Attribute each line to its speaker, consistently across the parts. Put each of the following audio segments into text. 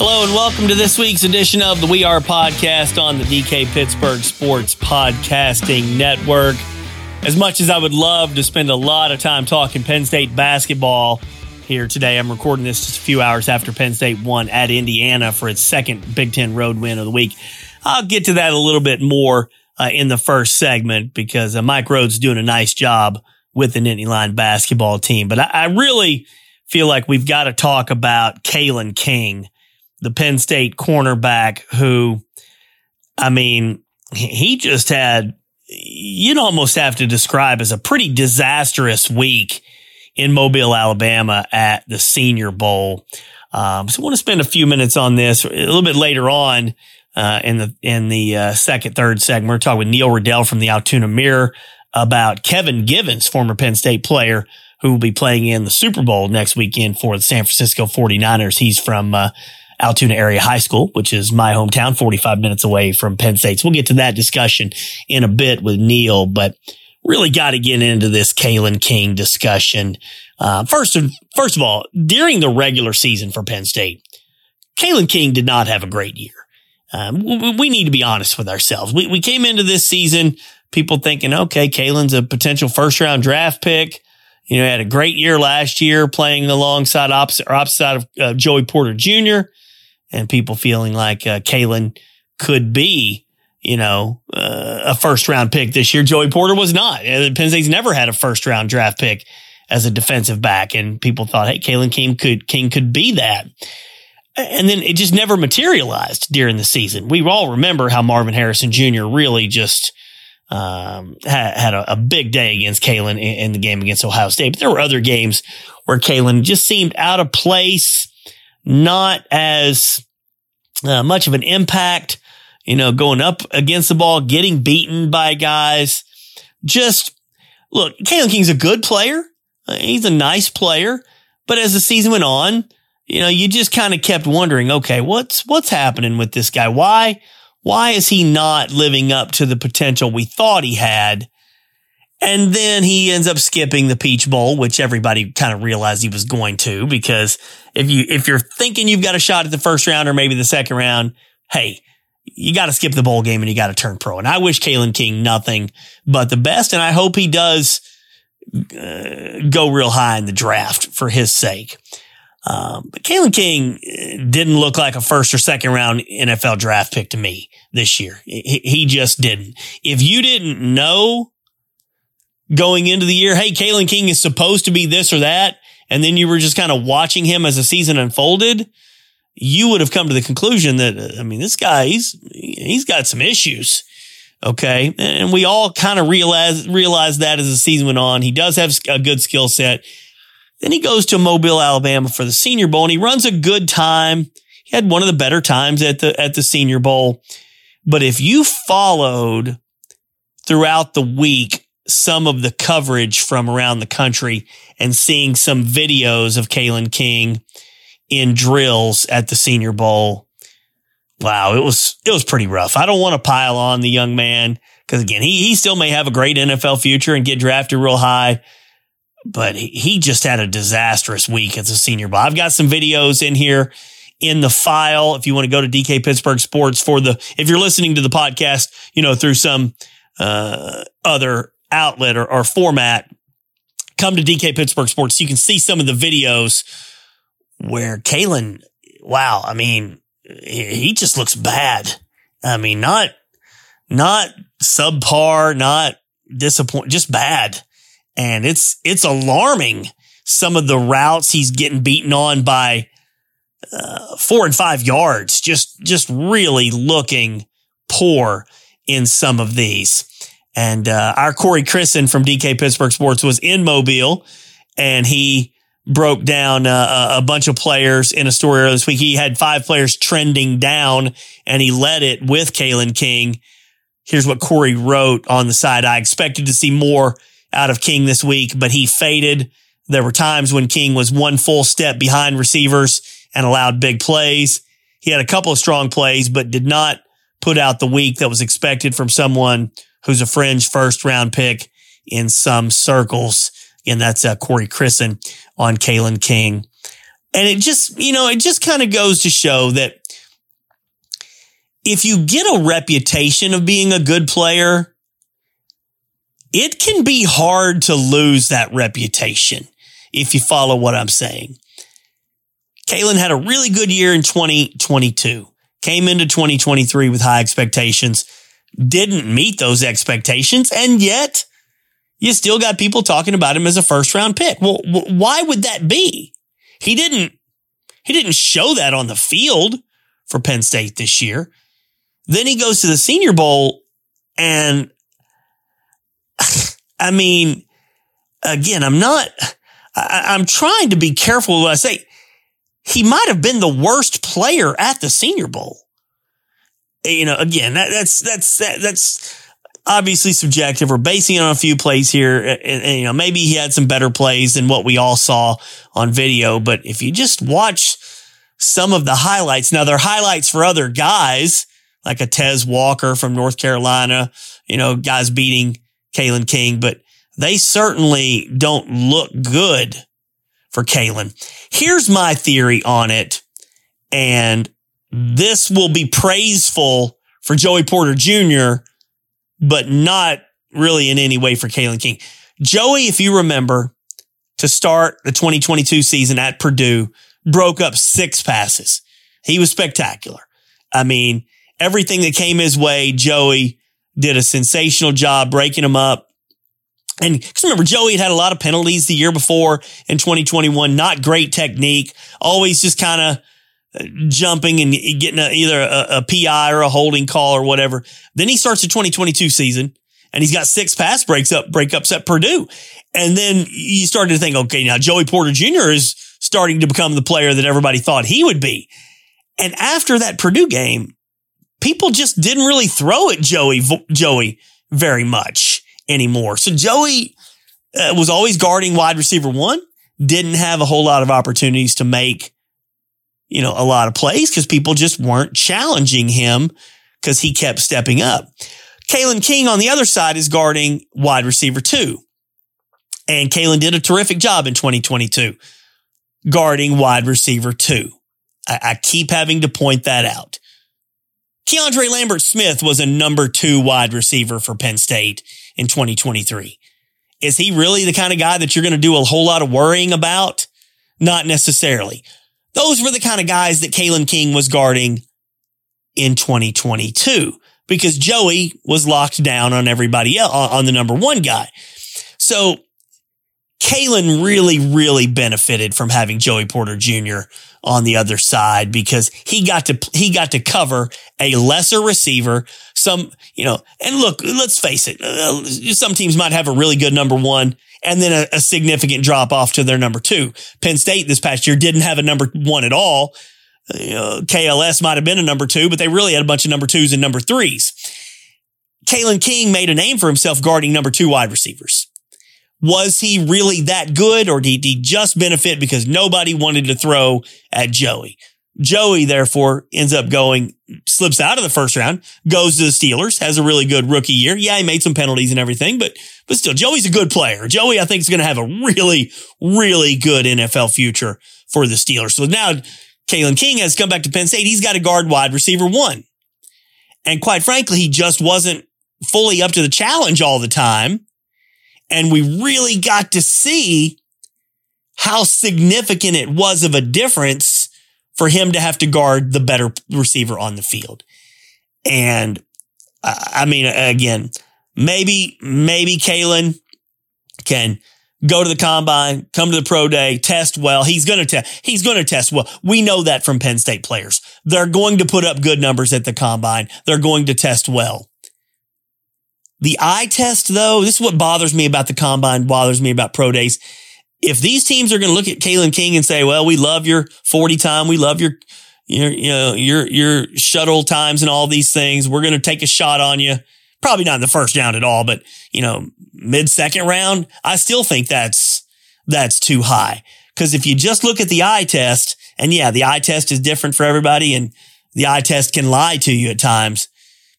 Speaker 1: Hello and welcome to this week's edition of the We Are podcast on the DK Pittsburgh Sports Podcasting Network. As much as I would love to spend a lot of time talking Penn State basketball here today, I'm recording this just a few hours after Penn State won at Indiana for its second Big Ten road win of the week. I'll get to that a little bit more uh, in the first segment because uh, Mike Rhoades doing a nice job with the Nittany Lion basketball team. But I, I really feel like we've got to talk about Kalen King the Penn State cornerback who, I mean, he just had, you'd almost have to describe as a pretty disastrous week in Mobile, Alabama at the Senior Bowl. Um, so I want to spend a few minutes on this a little bit later on. Uh, in the in the uh, second third segment, we're talking with Neil Rudel from the Altoona Mirror about Kevin Givens, former Penn State player, who will be playing in the Super Bowl next weekend for the San Francisco 49ers. He's from uh, Altoona Area High School, which is my hometown, 45 minutes away from Penn State. So we'll get to that discussion in a bit with Neil, but really got to get into this Kalen King discussion. Uh, first and first of all, during the regular season for Penn State, Kalen King did not have a great year. Um, we, we, need to be honest with ourselves. We, we came into this season, people thinking, okay, Kalen's a potential first round draft pick. You know, had a great year last year playing alongside opposite or opposite of uh, Joey Porter Jr and people feeling like uh, Kalen could be, you know, uh, a first round pick this year. Joey Porter was not. Uh, Penn State's never had a first round draft pick as a defensive back, and people thought, hey, Kalen King could King could be that. And then it just never materialized during the season. We all remember how Marvin Harrison Jr. really just um, had, had a, a, big day against Kalen in, in, the game against Ohio State. But there were other games where Kalen just seemed out of place not as uh, much of an impact, you know, going up against the ball, getting beaten by guys. Just look, Kalen King's a good player. Uh, he's a nice player. But as the season went on, you know, you just kind of kept wondering, okay, what's, what's happening with this guy? Why, why is he not living up to the potential we thought he had? And then he ends up skipping the Peach Bowl, which everybody kind of realized he was going to, because if you, if you're thinking you've got a shot at the first round or maybe the second round, hey, you got to skip the bowl game and you got to turn pro. And I wish Kalen King nothing but the best. And I hope he does uh, go real high in the draft for his sake. Um, but Kalen King uh, didn't look like a first or second round NFL draft pick to me this year. He, he just didn't. If you didn't know going into the year, hey, Kalen King is supposed to be this or that, and then you were just kind of watching him as the season unfolded, you would have come to the conclusion that, uh, I mean, this guy, he's, he's got some issues. Okay. And we all kind of realized, realized that as the season went on. He does have a good skill set. Then he goes to Mobile, Alabama for the senior bowl and he runs a good time. He had one of the better times at the, at the senior bowl. But if you followed throughout the week some of the coverage from around the country and seeing some videos of Kalen King in drills at the Senior Bowl. Wow, it was it was pretty rough. I don't want to pile on the young man because again, he he still may have a great NFL future and get drafted real high, but he, he just had a disastrous week at the Senior Bowl. I've got some videos in here in the file if you want to go to DK Pittsburgh Sports for the if you're listening to the podcast, you know, through some uh, other outlet or, or format, come to DK Pittsburgh Sports. You can see some of the videos where Kalen, wow, I mean, he just looks bad. I mean, not, not subpar, not disappoint, just bad. And it's, it's alarming some of the routes he's getting beaten on by uh, four and five yards. Just, just really looking poor in some of these. And uh, our Corey Christen from DK Pittsburgh Sports was in Mobile and he broke down uh, a bunch of players in a story earlier this week. He had five players trending down and he led it with Kalen King. Here's what Corey wrote on the side. I expected to see more out of King this week, but he faded. There were times when King was one full step behind receivers and allowed big plays. He had a couple of strong plays, but did not put out the week that was expected from someone who's a fringe first round pick in some circles. And that's uh, Corey Christen on Kalen King. And it just, you know, it just kind of goes to show that if you get a reputation of being a good player, it can be hard to lose that reputation if you follow what I'm saying. Kalen had a really good year in 2022, came into 2023 with high expectations, didn't meet those expectations, and yet you still got people talking about him as a first round pick. Well, why would that be? He didn't, he didn't show that on the field for Penn State this year. Then he goes to the Senior Bowl and I mean, again, I'm not, I, am trying to be careful when I say he might have been the worst player at the Senior Bowl. You know, again, that, that's, that's, that, that's, obviously subjective. We're basing it on a few plays here. And, and, you know, maybe he had some better plays than what we all saw on video. But if you just watch some of the highlights, now they're highlights for other guys, like a Tez Walker from North Carolina, you know, guys beating Kalen King, but they certainly don't look good for Kalen. Here's my theory on it. And this will be praiseful for Joey Porter Jr but not really in any way for Kalen King. Joey, if you remember, to start the 2022 season at Purdue, broke up six passes. He was spectacular. I mean, everything that came his way, Joey did a sensational job breaking them up. And because remember, Joey had had a lot of penalties the year before in 2021, not great technique, always just kind of jumping and getting a, either a, a, PI or a holding call or whatever. Then he starts the 2022 season and he's got six pass breaks up, breakups at Purdue. And then you started to think, okay, now Joey Porter Jr. is starting to become the player that everybody thought he would be. And after that Purdue game, people just didn't really throw at Joey, Joey very much anymore. So Joey uh, was always guarding wide receiver one, didn't have a whole lot of opportunities to make you know, a lot of plays because people just weren't challenging him because he kept stepping up. Kalen King on the other side is guarding wide receiver two. And Kalen did a terrific job in 2022 guarding wide receiver two. I, I keep having to point that out. Keandre Lambert Smith was a number two wide receiver for Penn State in 2023. Is he really the kind of guy that you're going to do a whole lot of worrying about? Not necessarily. Those were the kind of guys that Kalen King was guarding in 2022 because Joey was locked down on everybody else, on the number one guy. So Kalen really, really benefited from having Joey Porter Jr. on the other side because he got to, he got to cover a lesser receiver. Some, you know, and look, let's face it. Uh, some teams might have a really good number one and then a, a significant drop off to their number two. Penn State this past year didn't have a number one at all. Uh, KLS might have been a number two, but they really had a bunch of number twos and number threes. Kalen King made a name for himself guarding number two wide receivers. Was he really that good or did he just benefit because nobody wanted to throw at Joey? Joey, therefore, ends up going, slips out of the first round, goes to the Steelers, has a really good rookie year. Yeah, he made some penalties and everything, but, but still, Joey's a good player. Joey, I think, is going to have a really, really good NFL future for the Steelers. So now Kalen King has come back to Penn State. He's got a guard wide receiver one. And quite frankly, he just wasn't fully up to the challenge all the time. And we really got to see how significant it was of a difference for him to have to guard the better receiver on the field. And I mean, again, maybe, maybe Kalen can go to the combine, come to the pro day, test well. He's going to test, he's going to test well. We know that from Penn State players. They're going to put up good numbers at the combine. They're going to test well. The eye test, though, this is what bothers me about the combine, bothers me about pro days. If these teams are going to look at Kalen King and say, well, we love your 40 time, we love your, your, you know, your, your shuttle times and all these things. We're going to take a shot on you. Probably not in the first round at all, but you know, mid second round, I still think that's, that's too high. Cause if you just look at the eye test and yeah, the eye test is different for everybody and the eye test can lie to you at times.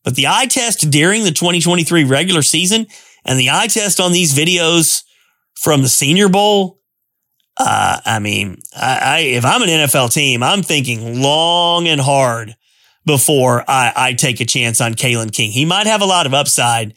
Speaker 1: But the eye test during the 2023 regular season and the eye test on these videos from the Senior Bowl, uh, I mean, I, I, if I'm an NFL team, I'm thinking long and hard before I, I take a chance on Kalen King. He might have a lot of upside,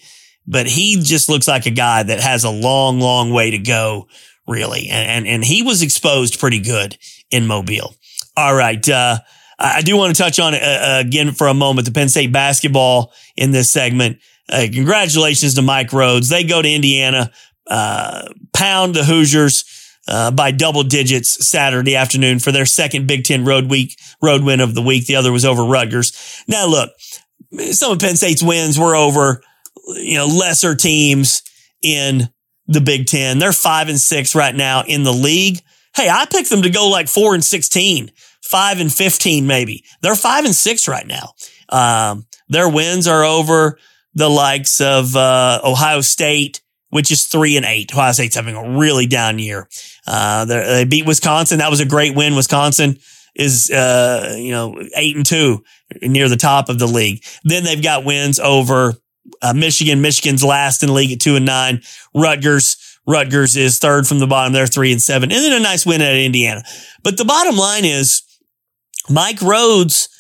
Speaker 1: but he just looks like a guy that has a long, long way to go, really. And, and, and he was exposed pretty good in Mobile. All right. Uh, I do want to touch on it uh, again for a moment. The Penn State basketball in this segment. Uh, congratulations to Mike Rhoades. They go to Indiana, uh, pound the Hoosiers uh, by double digits Saturday afternoon for their second Big Ten road week road win of the week. The other was over Rutgers. Now, look, some of Penn State's wins were over you know lesser teams in the Big Ten. They're five and six right now in the league. Hey, I picked them to go like four and sixteen five and 15, maybe. They're five and six right now. Um, their wins are over the likes of, uh, Ohio State, which is three and eight. Ohio State's having a really down year. Uh, they beat Wisconsin. That was a great win. Wisconsin is, uh, you know, eight and two near the top of the league. Then they've got wins over, uh, Michigan. Michigan's last in the league at two and nine. Rutgers, Rutgers is third from the bottom. They're three and seven. And then a nice win at Indiana. But the bottom line is Mike Rhoades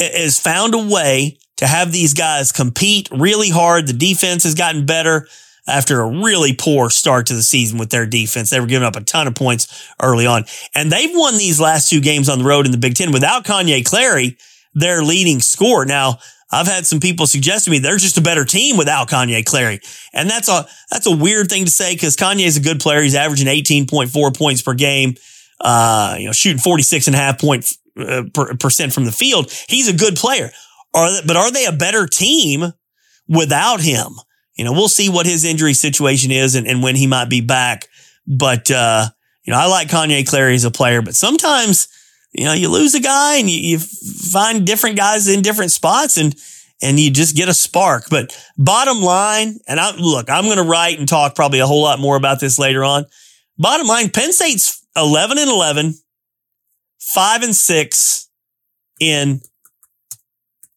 Speaker 1: has found a way to have these guys compete really hard. The defense has gotten better after a really poor start to the season with their defense. They were giving up a ton of points early on. And they've won these last two games on the road in the Big Ten without Kanye Clary, their leading scorer. Now, I've had some people suggest to me they're just a better team without Kanye Clary. And that's a, that's a weird thing to say because Kanye is a good player. He's averaging 18.4 points per game, uh, you know, shooting 46 and a half point uh, percent from the field. He's a good player. Are they, but are they a better team without him? You know, we'll see what his injury situation is and, and when he might be back. But, uh, you know, I like Kanye Clary as a player, but sometimes, you know, you lose a guy and you, you find different guys in different spots and, and you just get a spark. But bottom line, and I look, I'm going to write and talk probably a whole lot more about this later on. Bottom line, Penn State's 11 and 11 five and six in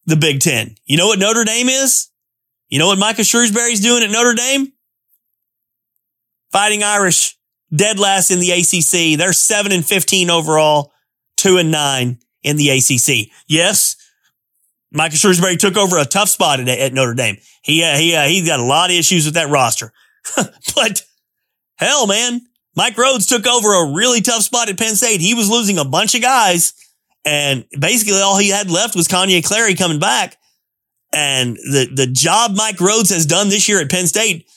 Speaker 1: the Big Ten. You know what Notre Dame is? You know what Micah Shrewsberry's doing at Notre Dame? Fighting Irish, dead last in the ACC. They're seven and 15 overall, two and nine in the ACC. Yes, Micah Shrewsberry took over a tough spot at, at Notre Dame. He, uh, he, uh, he's got a lot of issues with that roster, but hell, man, Mike Rhoades took over a really tough spot at Penn State. He was losing a bunch of guys and basically all he had left was Kanye Clary coming back. And the, the job Mike Rhoades has done this year at Penn State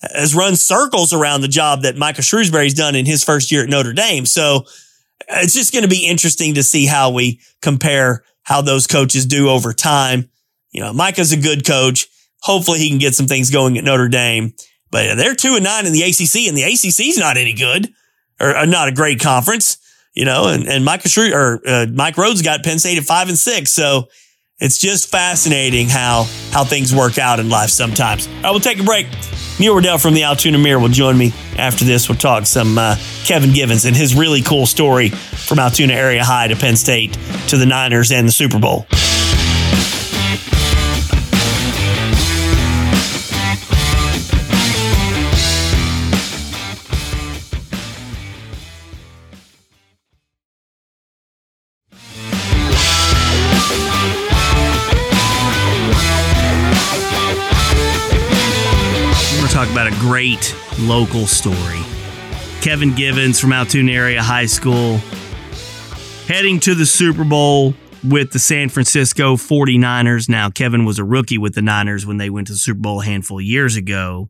Speaker 1: has run circles around the job that Micah Shrewsberry's done in his first year at Notre Dame. So uh, it's just going to be interesting to see how we compare how those coaches do over time. You know, Micah's a good coach. Hopefully he can get some things going at Notre Dame. But uh, they're two and nine in the ACC, and the ACC is not any good or, or, not a great conference, you know. And and Mike Shrew, or uh, Mike Rhoades got Penn State at five and six, so it's just fascinating how how things work out in life sometimes. I will take a break. Neil Rudel from the Altoona Mirror will join me after this. We'll talk some uh, Kevin Givens and his really cool story from Altoona Area High to Penn State to the Niners and the Super Bowl. Great local story. Kevin Givens from Altoona Area High School heading to the Super Bowl with the San Francisco 49ers. Now, Kevin was a rookie with the Niners when they went to the Super Bowl a handful of years ago.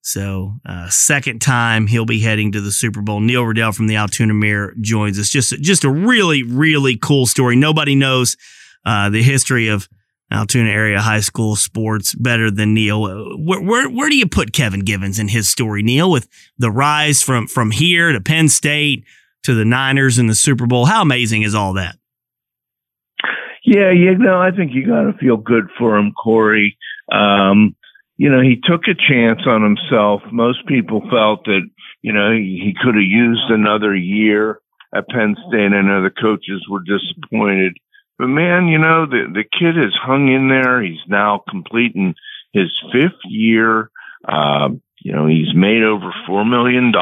Speaker 1: So, uh, second time he'll be heading to the Super Bowl. Neil Rudel from the Altoona Mirror joins us. Just, just a really, really cool story. Nobody knows uh, the history of Altoona area high school sports better than Neil. Where, where, where do you put Kevin Givens in his story, Neil, with the rise from from here to Penn State to the Niners and the Super Bowl? How amazing is all that?
Speaker 2: Yeah, you know, I think you got to feel good for him, Corey. Um, you know, he took a chance on himself. Most people felt that, you know, he, he could have used another year at Penn State. I know the coaches were disappointed. But man, you know, the, the kid has hung in there. He's now completing his fifth year. Uh, you know, he's made over $4 million.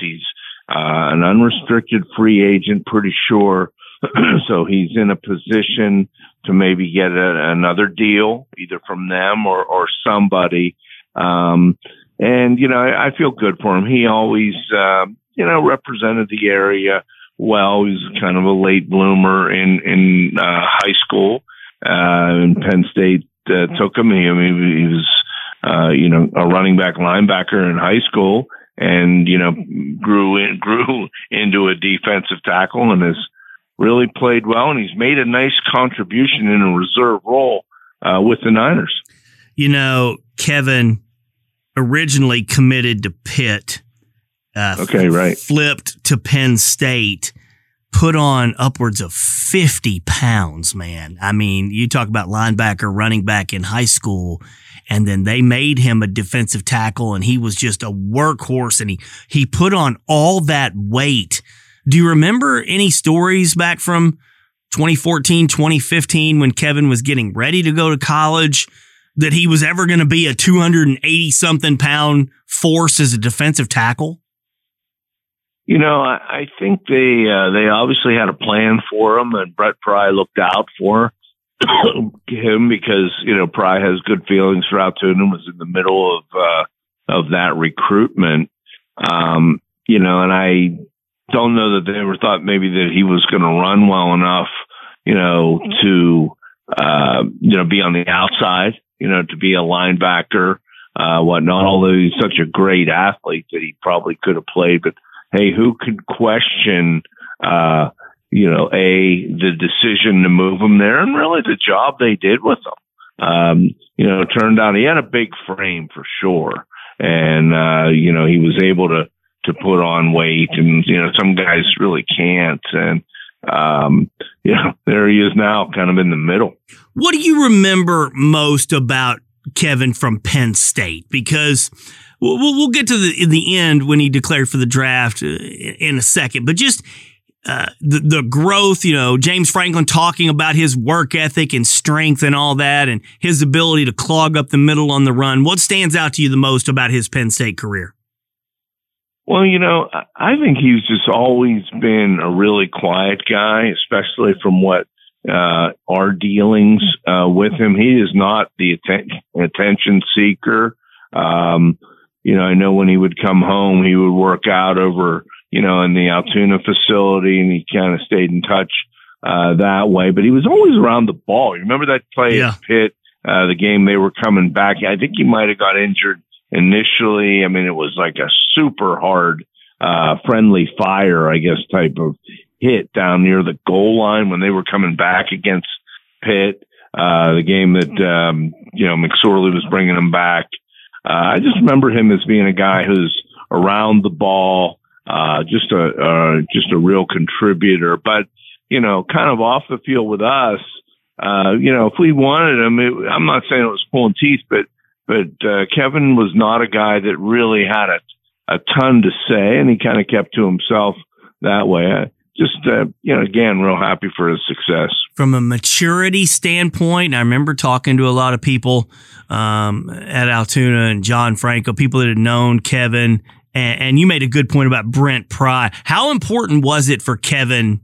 Speaker 2: He's uh, an unrestricted free agent, pretty sure. so he's in a position to maybe get a, another deal, either from them or, or somebody. Um, and, you know, I, I feel good for him. He always, uh, you know, represented the area well. He was kind of a late bloomer in, in, uh, high school. Uh, and Penn State, uh, took him. He, I mean, he was, uh, you know, a running back linebacker in high school and, you know, grew in, grew into a defensive tackle and has, really played well, and he's made a nice contribution in a reserve role uh, with the Niners.
Speaker 1: You know, Kevin originally committed to Pitt.
Speaker 2: Uh, okay, right.
Speaker 1: Flipped to Penn State, put on upwards of 50 pounds, man. I mean, you talk about linebacker, running back in high school, and then they made him a defensive tackle, and he was just a workhorse, and he, he put on all that weight do you remember any stories back from 2014, 2015 when Kevin was getting ready to go to college that he was ever going to be a 280 something pound force as a defensive tackle?
Speaker 2: You know, I, I think they uh, they obviously had a plan for him, and Brent Pry looked out for him because you know Pry has good feelings for Altoona. Was in the middle of uh, of that recruitment, um, you know, and I don't know that they ever thought maybe that he was going to run well enough, you know, to, uh, you know, be on the outside, you know, to be a linebacker, uh, whatnot, although he's such a great athlete that he probably could have played. But hey, who could question, uh, you know, a, the decision to move him there and really the job they did with him. Um, you know, turned out he had a big frame for sure. And, uh, you know, he was able to, to put on weight and you know some guys really can't and um you know there he is now kind of in the middle
Speaker 1: what do you remember most about kevin from penn state because we'll, we'll get to the the end when he declared for the draft uh, in a second but just uh, the the growth, you know, James Franklin talking about his work ethic and strength and all that, and his ability to clog up the middle on the run. What stands out to you the most about his Penn State career?
Speaker 2: Well, you know, I think he's just always been a really quiet guy, especially from what uh, our dealings uh, with him. He is not the atten- attention seeker. Um, you know, I know when he would come home, he would work out over, you know, in the Altoona facility, and he kind of stayed in touch uh, that way. But he was always around the ball. You remember that play yeah. at Pitt, uh, the game they were coming back? I think he might have got injured initially. I mean, it was like a super hard, uh, friendly fire, I guess, type of hit down near the goal line when they were coming back against Pitt. Uh, the game that, um, you know, McSorley was bringing him back. Uh, I just remember him as being a guy who's around the ball, uh, just a, uh, just a real contributor, but, you know, kind of off the field with us, uh, you know, if we wanted him, it, I'm not saying it was pulling teeth, but but uh, Kevin was not a guy that really had a, a ton to say, and he kind of kept to himself that way. Just, uh, you know, again, real happy for his success.
Speaker 1: From a maturity standpoint, I remember talking to a lot of people um, at Altoona and John Franco, people that had known Kevin, and, and you made a good point about Brent Pry. How important was it for Kevin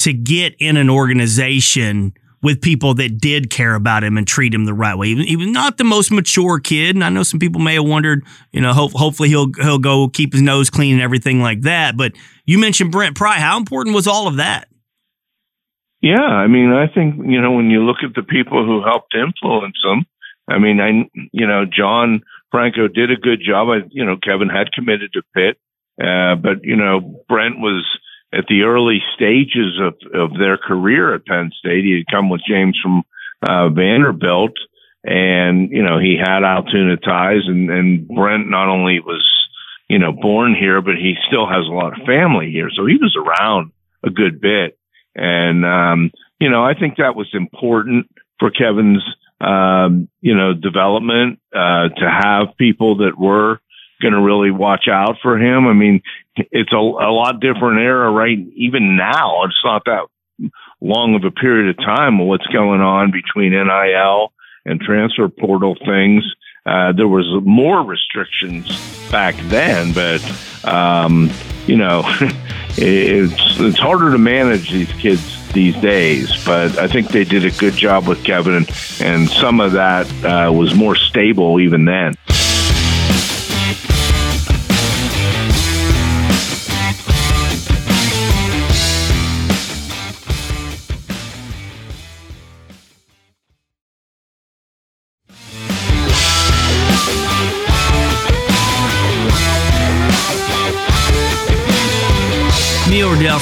Speaker 1: to get in an organization – with people that did care about him and treat him the right way. He was not the most mature kid, and I know some people may have wondered, you know, hope, hopefully he'll he'll go keep his nose clean and everything like that. But you mentioned Brent Pry. How important was all of that?
Speaker 2: Yeah, I mean, I think you know when you look at the people who helped influence him. I mean, I you know John Franco did a good job. I you know Kevin had committed to Pitt, uh, but you know Brent was at the early stages of, of their career at Penn State. He had come with James from uh, Vanderbilt, and you know he had Altoona ties, and and Brent not only was you know born here, but he still has a lot of family here, so he was around a good bit, and um, you know I think that was important for Kevin's um, you know development uh, to have people that were going to really watch out for him. I mean, it's a, a lot different era, right? Even now, it's not that long of a period of time of what's going on between NIL and transfer portal things. Uh, there was more restrictions back then, but um, you know, it's it's harder to manage these kids these days. But I think they did a good job with Kevin, and some of that uh, was more stable even then.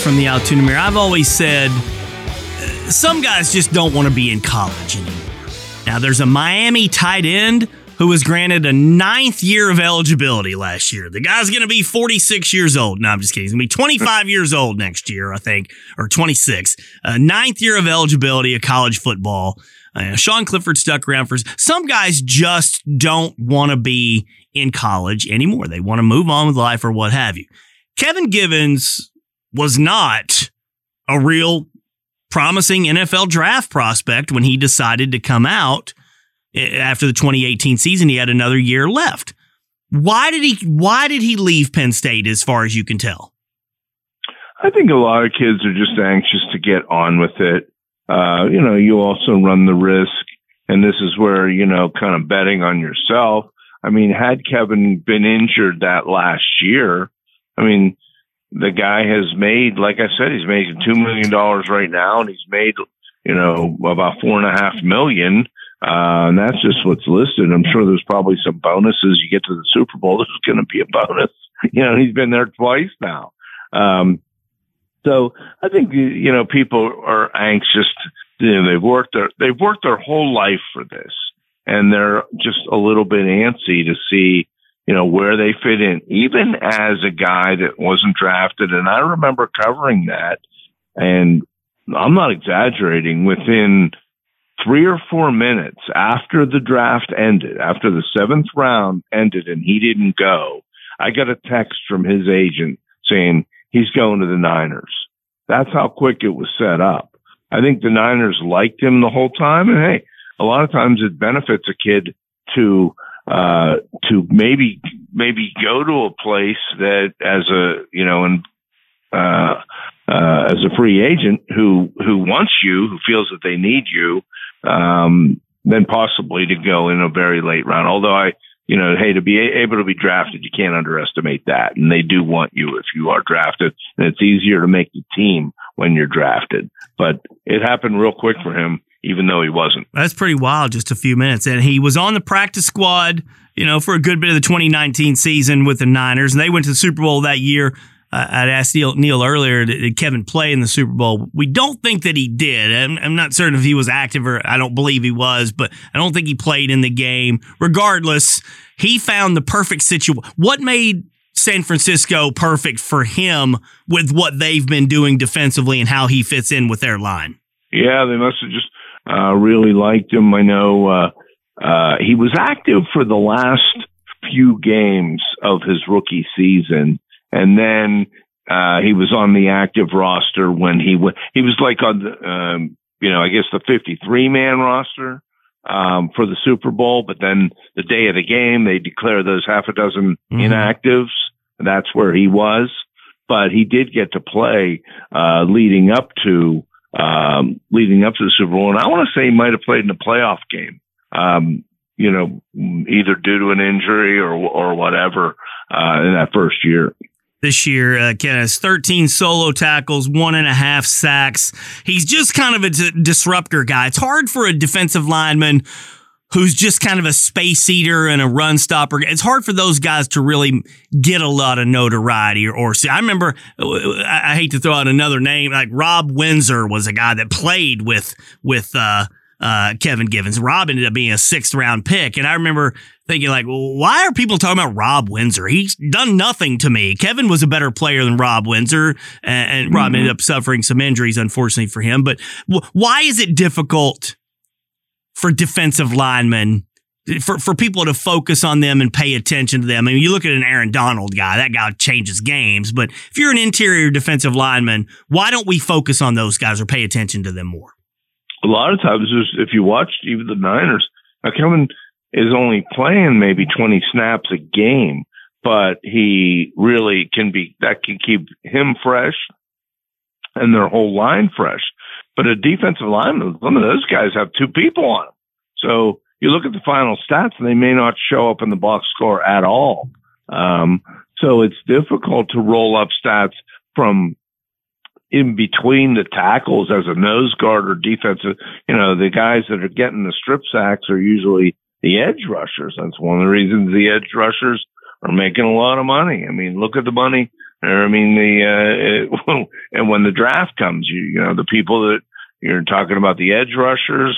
Speaker 1: From the Altoona Mirror. I've always said uh, some guys just don't want to be in college anymore. Now, there's a Miami tight end who was granted a ninth year of eligibility last year. The guy's going to be 46 years old. No, I'm just kidding. He's going to be 25 years old next year, I think, or 26. A ninth year of eligibility of college football. Uh, Sean Clifford stuck around for some guys just don't want to be in college anymore. They want to move on with life or what have you. Kevin Givens was not a real promising NFL draft prospect when he decided to come out after the 2018 season. He had another year left. Why did he why did he leave Penn State as far as you can tell?
Speaker 2: I think a lot of kids are just anxious to get on with it. Uh, you know, you also run the risk, and this is where, you know, kind of betting on yourself. I mean, had Kevin been injured that last year, I mean, the guy has made, like I said, he's making two million dollars right now, and he's made, you know, about four and a half million. Uh, and that's just what's listed. I'm sure there's probably some bonuses. You get to the Super Bowl, there's going to be a bonus. You know, he's been there twice now. Um, so I think you know people are anxious. To, you know, they've worked their they've worked their whole life for this, and they're just a little bit antsy to see you know, where they fit in, even as a guy that wasn't drafted. And I remember covering that and I'm not exaggerating within three or four minutes after the draft ended, after the seventh round ended and he didn't go, I got a text from his agent saying he's going to the Niners. That's how quick it was set up. I think the Niners liked him the whole time. And hey, a lot of times it benefits a kid to uh, to maybe maybe go to a place that as a you know and uh, uh, as a free agent who who wants you, who feels that they need you, um, then possibly to go in a very late round. Although I, you know, hey, to be able to be drafted, you can't underestimate that, and they do want you if you are drafted, and it's easier to make the team when you're drafted. But it happened real quick for him even though he wasn't.
Speaker 1: That's pretty wild, just a few minutes. And he was on the practice squad, you know, for a good bit of the 2019 season with the Niners, and they went to the Super Bowl that year. Uh, I'd asked Neil, Neil, earlier, did Kevin play in the Super Bowl? We don't think that he did. I'm, I'm not certain if he was active or I don't believe he was, but I don't think he played in the game. Regardless, he found the perfect situation. What made San Francisco perfect for him with what they've been doing defensively and how he fits in with their line?
Speaker 2: Yeah, they must have just uh, really liked him. I know uh, uh, he was active for the last few games of his rookie season, and then uh, he was on the active roster when he went. He was like on the, um, you know, I guess the 53 man roster um, for the Super Bowl. But then the day of the game, they declare those half a dozen mm-hmm. inactives. That's where he was. But he did get to play uh, leading up to um, leading up to the Super Bowl. And I want to say he might have played in a playoff game, um, you know, either due to an injury or, or whatever, uh, in that first year.
Speaker 1: This year, uh, Ken has 13 solo tackles, one and a half sacks. He's just kind of a d- disruptor guy. It's hard for a defensive lineman who's just kind of a space eater and a run stopper. It's hard for those guys to really get a lot of notoriety or, or see. I remember, I hate to throw out another name, like Rob Windsor was a guy that played with, with, uh, uh, Kevin Givens. Rob ended up being a sixth round pick. And I remember thinking, like, well, why are people talking about Rob Windsor? He's done nothing to me. Kevin was a better player than Rob Windsor, and, and mm-hmm. Rob ended up suffering some injuries, unfortunately for him. But w- why is it difficult for defensive linemen? For, for people to focus on them and pay attention to them. I mean, you look at an Aaron Donald guy, that guy changes games. But if you're an interior defensive lineman, why don't we focus on those guys or pay attention to them more?
Speaker 2: a lot of times, if you watch even the Niners, Kevin is only playing maybe 20 snaps a game, but he really can be, that can keep him fresh and their whole line fresh. But a defensive lineman, some of those guys have two people on them. So you look at the final stats and they may not show up in the box score at all. Um, so it's difficult to roll up stats from in between the tackles as a nose guard or defensive. You know, the guys that are getting the strip sacks are usually the edge rushers. That's one of the reasons the edge rushers are making a lot of money. I mean, look at the money. I mean, the uh, and when the draft comes, you you know the people that you're talking about the edge rushers,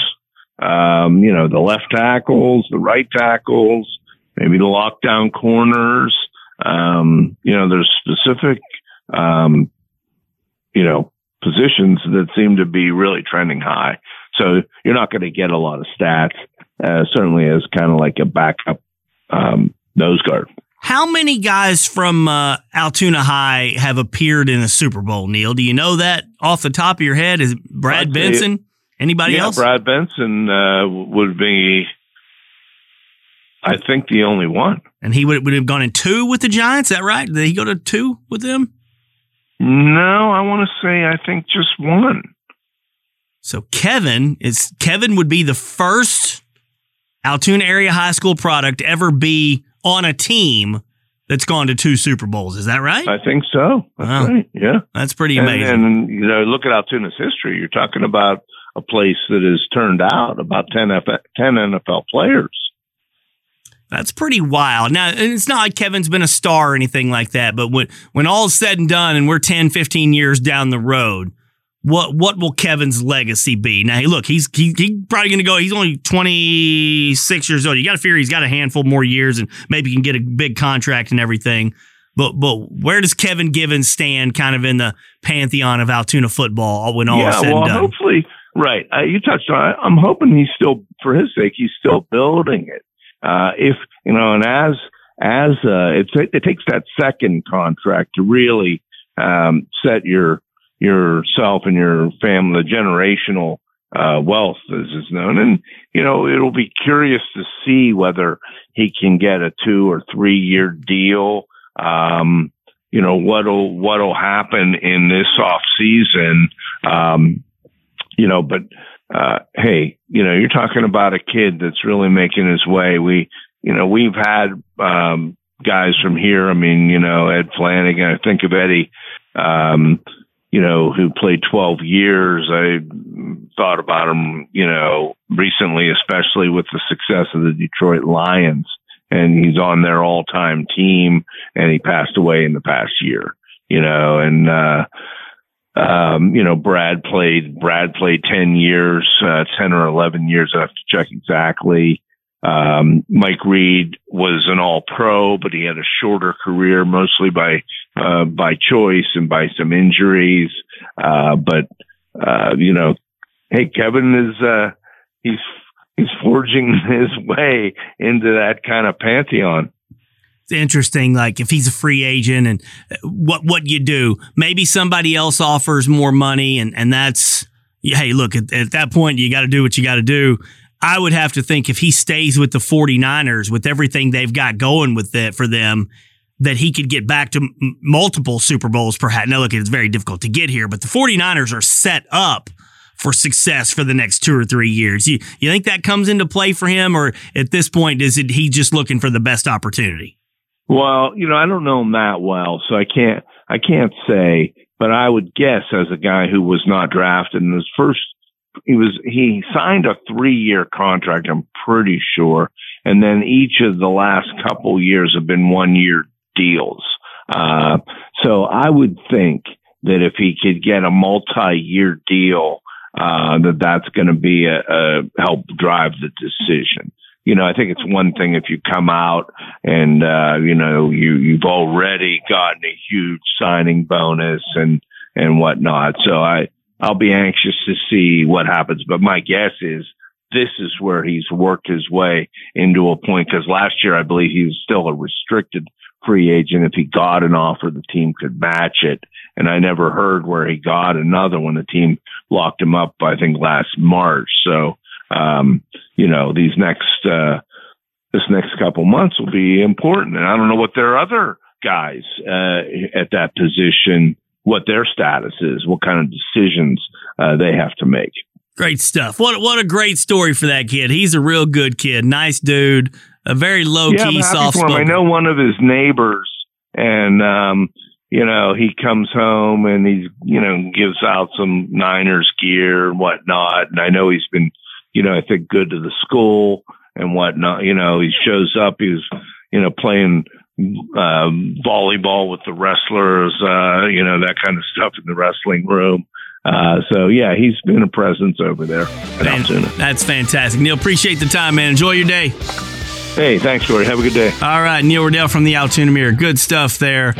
Speaker 2: um, you know the left tackles, the right tackles, maybe the lockdown corners. Um, you know, there's specific um, you know, positions that seem to be really trending high. So you're not going to get a lot of stats, uh, certainly as kind of like a backup um, nose guard.
Speaker 1: How many guys from uh, Altoona High have appeared in a Super Bowl, Neil? Do you know that off the top of your head? Is Brad Benson? Anybody
Speaker 2: yeah,
Speaker 1: else?
Speaker 2: Brad Benson uh, would be, I think, the only one.
Speaker 1: And he would, would have gone in two with the Giants. Is that right? Did he go to two with them?
Speaker 2: No, I want to say I think just one.
Speaker 1: So Kevin is Kevin would be the first Altoona area high school product ever be on a team that's gone to two Super Bowls. Is that right?
Speaker 2: I think so. That's wow. right. Yeah,
Speaker 1: that's pretty amazing.
Speaker 2: And, and, you know, look at Altoona's history. You're talking about a place that has turned out about 10, F- 10 NFL players.
Speaker 1: That's pretty wild. Now, it's not like Kevin's been a star or anything like that, but when, when all is said and done and we're 10, 15 years down the road, what what will Kevin's legacy be? Now, hey, look, he's he, he probably going to go. He's only 26 years old. You got to figure he's got a handful more years and maybe can get a big contract and everything. But but where does Kevin Givens stand kind of in the pantheon of Altoona football when all
Speaker 2: yeah,
Speaker 1: is said
Speaker 2: well,
Speaker 1: and done?
Speaker 2: hopefully, right. Uh, you touched on it. I'm hoping he's still, for his sake, he's still building it. Uh, if you know, and as as uh, it, it takes that second contract to really um, set your yourself and your family the generational uh, wealth as is known, and you know it'll be curious to see whether he can get a two or three year deal. Um, you know what'll what'll happen in this off season. Um, you know, but uh, hey, you know, you're talking about a kid that's really making his way. We, you know, we've had um, guys from here. I mean, you know, Ed Flanagan. I think of Eddie, um, you know, who played 12 years. I thought about him, you know, recently, especially with the success of the Detroit Lions. And he's on their all-time team, and he passed away in the past year. You know, and uh, um, you know, Brad played, Brad played 10 years, uh, 10 or 11 years. I have to check exactly. Um, Mike Reid was an all pro, but he had a shorter career, mostly by, uh, by choice and by some injuries. Uh, but, uh, you know, hey, Kevin is, uh, he's, he's forging his way into that kind of pantheon
Speaker 1: it's interesting. Like if he's a free agent and uh, what what you do, maybe somebody else offers more money, and and that's hey, look at, at that point you got to do what you got to do. I would have to think if he stays with the 49ers with everything they've got going with it for them, that he could get back to m- multiple Super Bowls perhaps. Now, look, it's very difficult to get here, but the 49ers are set up for success for the next two or three years. You, you think that comes into play for him, or at this point, is it he just looking for the best opportunity?
Speaker 2: Well, you know, I don't know him that well, so I can't I can't say, but I would guess as a guy who was not drafted in his first he was he signed a three year contract, I'm pretty sure. And then each of the last couple years have been one year deals. Uh, so I would think that if he could get a multi year deal, uh, that that's going to be a, a help drive the decision. You know, I think it's one thing if you come out and uh, you know you you've already gotten a huge signing bonus and and whatnot. So I I'll be anxious to see what happens. But my guess is this is where he's worked his way into a point because last year I believe he was still a restricted free agent. If he got an offer, the team could match it. And I never heard where he got another when the team locked him up, I think last March. So, um, you know, these next, uh, this next couple months will be important. And I don't know what their other guys, uh, at that position, what their status is, what kind of decisions, uh, they have to make.
Speaker 1: Great stuff. What what a great story for that kid. He's a real good kid. Nice dude. A very low
Speaker 2: yeah,
Speaker 1: key, soft
Speaker 2: I know one of his neighbors, and um, you know he comes home and he you know gives out some Niners gear and whatnot. And I know he's been you know I think good to the school and whatnot. You know he shows up. He's you know playing um, volleyball with the wrestlers. Uh, you know that kind of stuff in the wrestling room. Uh, so yeah, he's been a presence over there.
Speaker 1: That's fantastic, Neil. Appreciate the time, man. Enjoy your day.
Speaker 2: Hey, thanks, Cory. Have a good day.
Speaker 1: All right, Neil Rudel from the Altoona Mirror. Good stuff there.